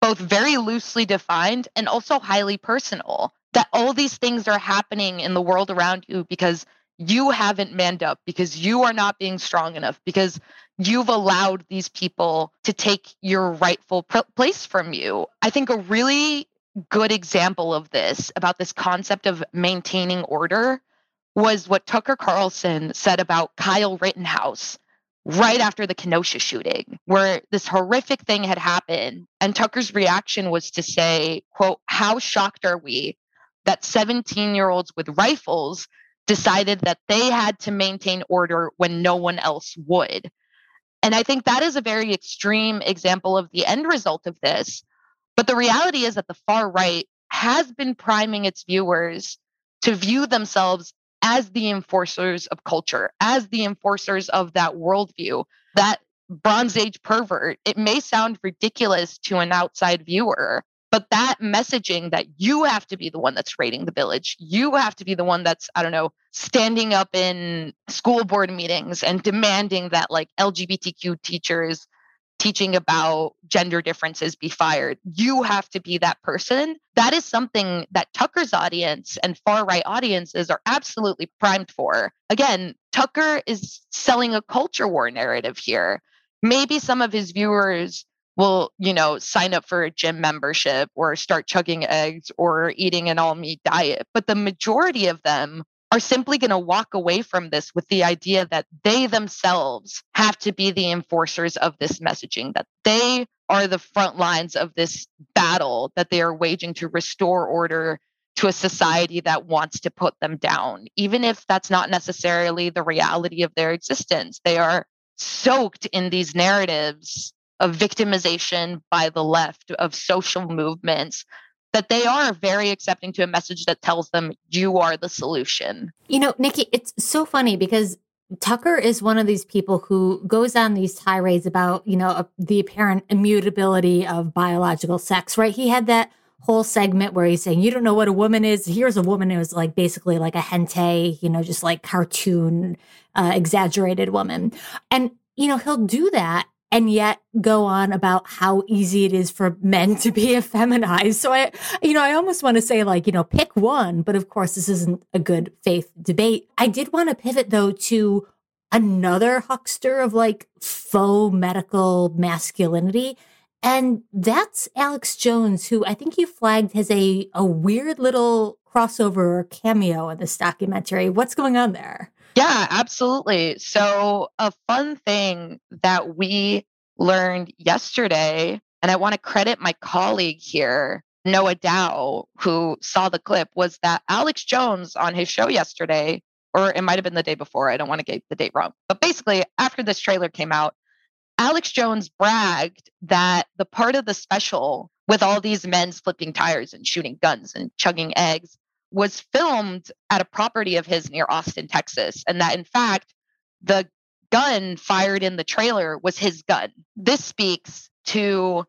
both very loosely defined and also highly personal. That all these things are happening in the world around you because you haven't manned up, because you are not being strong enough, because you've allowed these people to take your rightful pr- place from you. I think a really good example of this, about this concept of maintaining order, was what Tucker Carlson said about Kyle Rittenhouse right after the Kenosha shooting, where this horrific thing had happened. And Tucker's reaction was to say, quote, how shocked are we that 17 year olds with rifles decided that they had to maintain order when no one else would. And I think that is a very extreme example of the end result of this. But the reality is that the far right has been priming its viewers to view themselves as the enforcers of culture, as the enforcers of that worldview, that Bronze Age pervert. It may sound ridiculous to an outside viewer, but that messaging that you have to be the one that's raiding the village, you have to be the one that's, I don't know, standing up in school board meetings and demanding that like LGBTQ teachers teaching about gender differences be fired. You have to be that person. That is something that Tucker's audience and far right audiences are absolutely primed for. Again, Tucker is selling a culture war narrative here. Maybe some of his viewers will, you know, sign up for a gym membership or start chugging eggs or eating an all meat diet. But the majority of them are simply going to walk away from this with the idea that they themselves have to be the enforcers of this messaging, that they are the front lines of this battle that they are waging to restore order to a society that wants to put them down, even if that's not necessarily the reality of their existence. They are soaked in these narratives of victimization by the left, of social movements, that they are very accepting to a message that tells them you are the solution. You know, Nikki, it's so funny because Tucker is one of these people who goes on these tirades about, you know, the apparent immutability of biological sex, right? He had that whole segment where he's saying, You don't know what a woman is. Here's a woman who's like basically like a hentai, you know, just like cartoon, uh, exaggerated woman. And, you know, he'll do that and yet go on about how easy it is for men to be <laughs> effeminized. So I, you know, I almost want to say like, you know, pick one, but of course this isn't a good faith debate. I did want to pivot though to another huckster of like faux medical masculinity. And that's Alex Jones, who I think you flagged has a, a weird little crossover cameo in this documentary. What's going on there? Yeah, absolutely. So, a fun thing that we learned yesterday, and I want to credit my colleague here, Noah Dow, who saw the clip, was that Alex Jones on his show yesterday, or it might have been the day before, I don't want to get the date wrong, but basically, after this trailer came out, Alex Jones bragged that the part of the special with all these men flipping tires and shooting guns and chugging eggs was filmed at a property of his near Austin, Texas, and that in fact, the gun fired in the trailer was his gun. This speaks to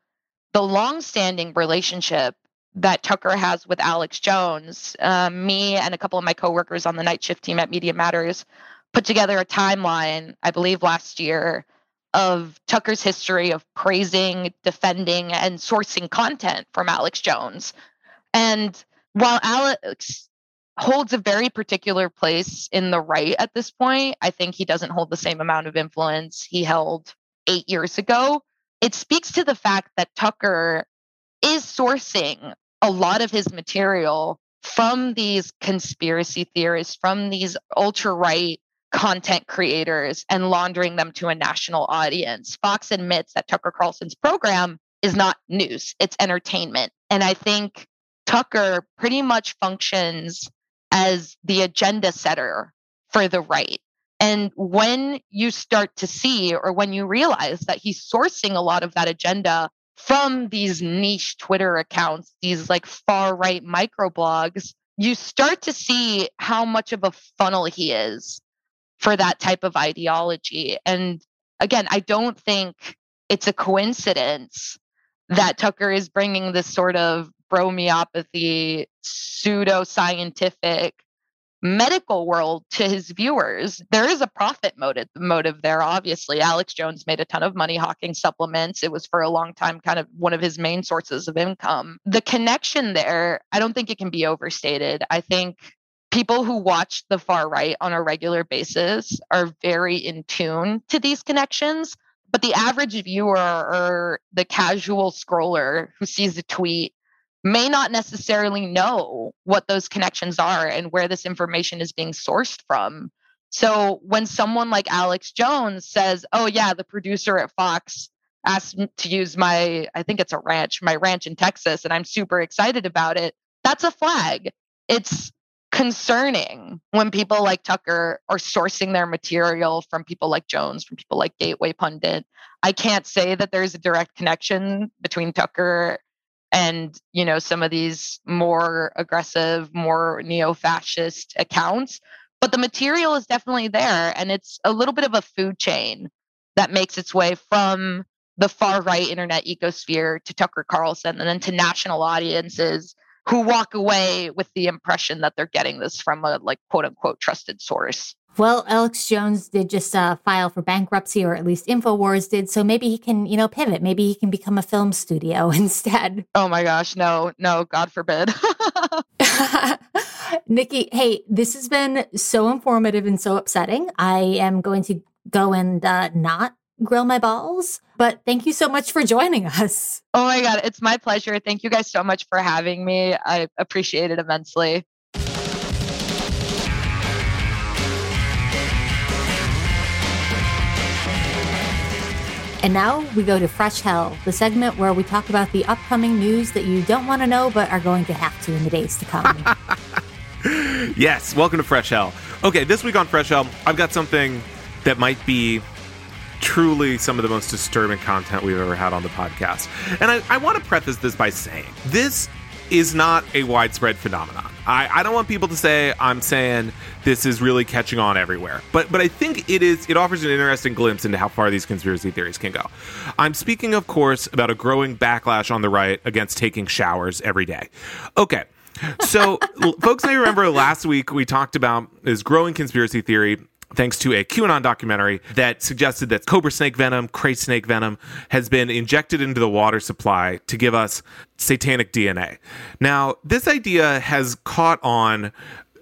the long-standing relationship that Tucker has with Alex Jones. Um, me and a couple of my coworkers on the night shift team at Media Matters put together a timeline, I believe last year, of Tucker's history of praising, defending, and sourcing content from Alex Jones. And while Alex holds a very particular place in the right at this point, I think he doesn't hold the same amount of influence he held eight years ago. It speaks to the fact that Tucker is sourcing a lot of his material from these conspiracy theorists, from these ultra right content creators and laundering them to a national audience. Fox admits that Tucker Carlson's program is not news, it's entertainment. And I think Tucker pretty much functions as the agenda setter for the right. And when you start to see, or when you realize that he's sourcing a lot of that agenda from these niche Twitter accounts, these like far right microblogs, you start to see how much of a funnel he is for that type of ideology. And again, I don't think it's a coincidence that Tucker is bringing this sort of bromeopathy, pseudo scientific medical world to his viewers. There is a profit motive motive there obviously. Alex Jones made a ton of money hawking supplements. It was for a long time kind of one of his main sources of income. The connection there, I don't think it can be overstated. I think people who watch the far right on a regular basis are very in tune to these connections. But the average viewer or the casual scroller who sees a tweet may not necessarily know what those connections are and where this information is being sourced from. So when someone like Alex Jones says, "Oh yeah, the producer at Fox asked to use my I think it's a ranch, my ranch in Texas and I'm super excited about it." That's a flag. It's concerning when people like Tucker are sourcing their material from people like Jones, from people like Gateway Pundit. I can't say that there's a direct connection between Tucker and you know some of these more aggressive, more neo-fascist accounts, but the material is definitely there and it's a little bit of a food chain that makes its way from the far right internet ecosphere to Tucker Carlson and then to national audiences who walk away with the impression that they're getting this from a like quote unquote trusted source. Well, Alex Jones did just uh, file for bankruptcy, or at least Infowars did. So maybe he can, you know, pivot. Maybe he can become a film studio <laughs> instead. Oh my gosh, no, no, God forbid. <laughs> Nikki, hey, this has been so informative and so upsetting. I am going to go and uh, not grill my balls. But thank you so much for joining us. Oh my God, it's my pleasure. Thank you guys so much for having me. I appreciate it immensely. And now we go to Fresh Hell, the segment where we talk about the upcoming news that you don't want to know but are going to have to in the days to come. <laughs> yes, welcome to Fresh Hell. Okay, this week on Fresh Hell, I've got something that might be truly some of the most disturbing content we've ever had on the podcast. And I, I want to preface this by saying this is not a widespread phenomenon. I, I, don't want people to say I'm saying this is really catching on everywhere, but but I think it is. It offers an interesting glimpse into how far these conspiracy theories can go. I'm speaking, of course, about a growing backlash on the right against taking showers every day. Okay. So, <laughs> folks may remember last week we talked about this growing conspiracy theory thanks to a QAnon documentary that suggested that cobra snake venom, krait snake venom, has been injected into the water supply to give us satanic DNA. Now, this idea has caught on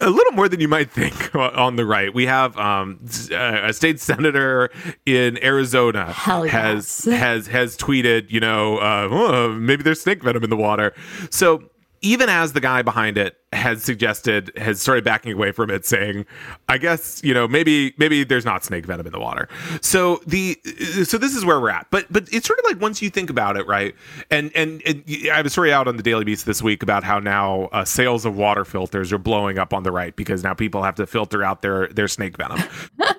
a little more than you might think <laughs> on the right. We have um, a state senator in Arizona has yes. <laughs> has has tweeted, you know, uh, oh, maybe there's snake venom in the water. So even as the guy behind it has suggested has started backing away from it saying i guess you know maybe maybe there's not snake venom in the water. So the so this is where we're at. But but it's sort of like once you think about it right? And and, and i have a story out on the daily beast this week about how now uh, sales of water filters are blowing up on the right because now people have to filter out their their snake venom. <laughs>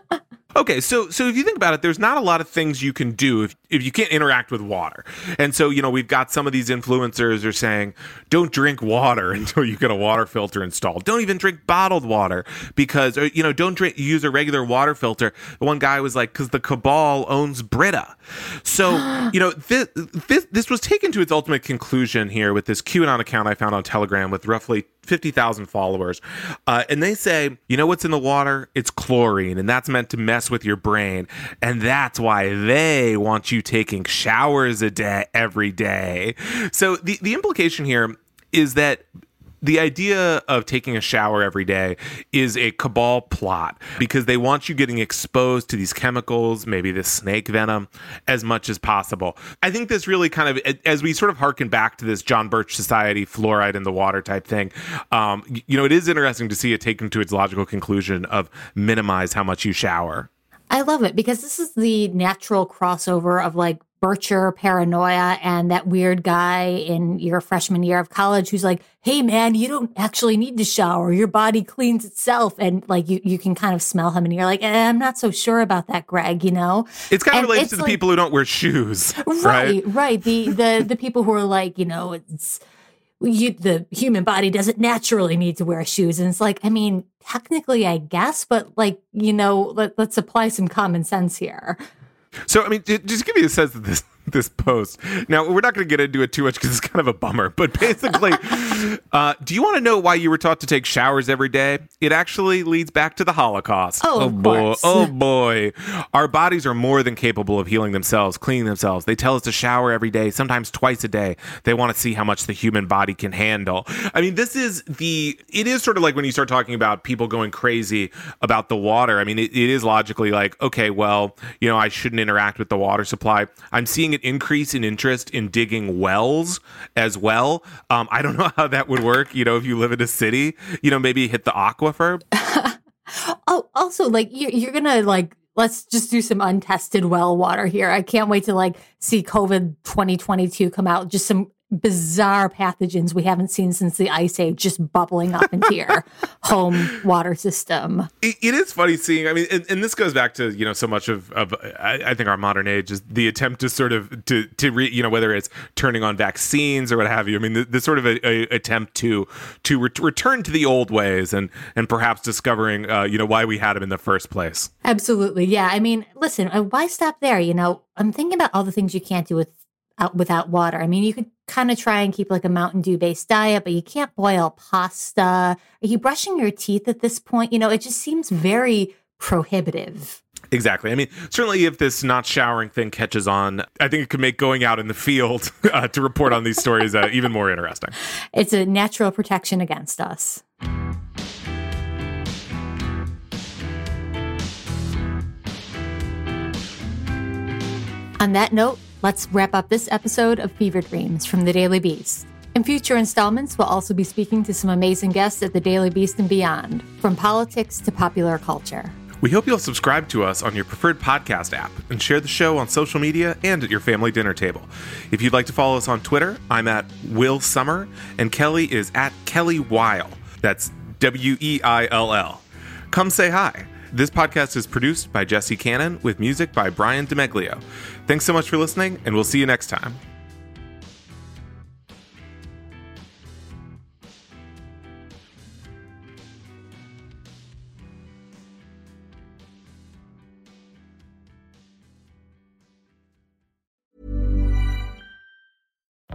Okay, so so if you think about it, there's not a lot of things you can do if, if you can't interact with water. And so, you know, we've got some of these influencers are saying, don't drink water <laughs> until you get a water filter installed. Don't even drink bottled water because, or, you know, don't drink, use a regular water filter. The one guy was like, because the cabal owns Brita. So, <gasps> you know, this, this, this was taken to its ultimate conclusion here with this QAnon account I found on Telegram with roughly 50,000 followers. Uh, and they say, you know what's in the water? It's chlorine, and that's meant to mess with your brain. And that's why they want you taking showers a day every day. So the, the implication here is that the idea of taking a shower every day is a cabal plot because they want you getting exposed to these chemicals, maybe this snake venom, as much as possible. I think this really kind of, as we sort of harken back to this John Birch Society fluoride in the water type thing, um, you know, it is interesting to see it taken to its logical conclusion of minimize how much you shower. I love it because this is the natural crossover of like Bircher paranoia and that weird guy in your freshman year of college who's like, Hey man, you don't actually need to shower. Your body cleans itself. And like you, you can kind of smell him and you're like, eh, I'm not so sure about that, Greg, you know? It's kind of And related to the like- people who don't wear shoes. Right. Right, right. The the the people who are like, you know, it's you, the human body doesn't naturally need to wear shoes, and it's like, I mean, technically, I guess, but like, you know, let, let's apply some common sense here. So I mean, just give you a sense of this <laughs> this post. Now we're not going to get into it too much because it's kind of a bummer. But <laughs> basically, uh, do you want to know why you were taught to take showers every day? It actually leads back to the Holocaust. Oh, of boy! course. Oh boy! Our bodies are more than capable of healing themselves, cleaning themselves. They tell us to shower every day, sometimes twice a day. They want to see how much the human body can handle. I mean, this is the. It is sort of like when you start talking about people going crazy about the water. I mean, it, it is logically like, okay, well, you know, I shouldn't interact with the water supply. I'm seeing an increase in interest in digging wells as well. Um, I don't <laughs> know how that would work. You know, if you live in a city, you know, maybe hit the aquifer. <laughs> Oh, also, like you're, you're gonna like let's just do some untested well water here. I can't wait to like see COVID 2022 come out. Just some bizarre pathogens we haven't seen since the ice age just bubbling up into your <laughs> home water system. it, it is funny seeing. I mean, and, and this goes back to you know so much of of I, I think our modern age is the attempt to sort of to to re, you know whether it's turning on vaccines or what have you. I mean, the, the sort of a, a attempt to to ret- return to the old ways and and perhaps discovering uh, you know why we had them in the first place. Absolutely. Yeah. I mean, listen, uh, why stop there? You know, I'm thinking about all the things you can't do with out without water. I mean, you could kind of try and keep like a Mountain Dew based diet, but you can't boil pasta. Are you brushing your teeth at this point? You know, it just seems very prohibitive. Exactly. I mean, certainly if this not showering thing catches on, I think it could make going out in the field <laughs> uh, to report on these stories uh, even more interesting. It's a natural protection against us. On that note, let's wrap up this episode of Fever Dreams from the Daily Beast. In future installments, we'll also be speaking to some amazing guests at the Daily Beast and beyond, from politics to popular culture. We hope you'll subscribe to us on your preferred podcast app and share the show on social media and at your family dinner table. If you'd like to follow us on Twitter, I'm at Will Sommer and Kelly is at Kelly Weil. That's W E I L L. Come say hi. This podcast is produced by Jesse Cannon with music by Brian DeMeglio. Thanks so much for listening, and we'll see you next time.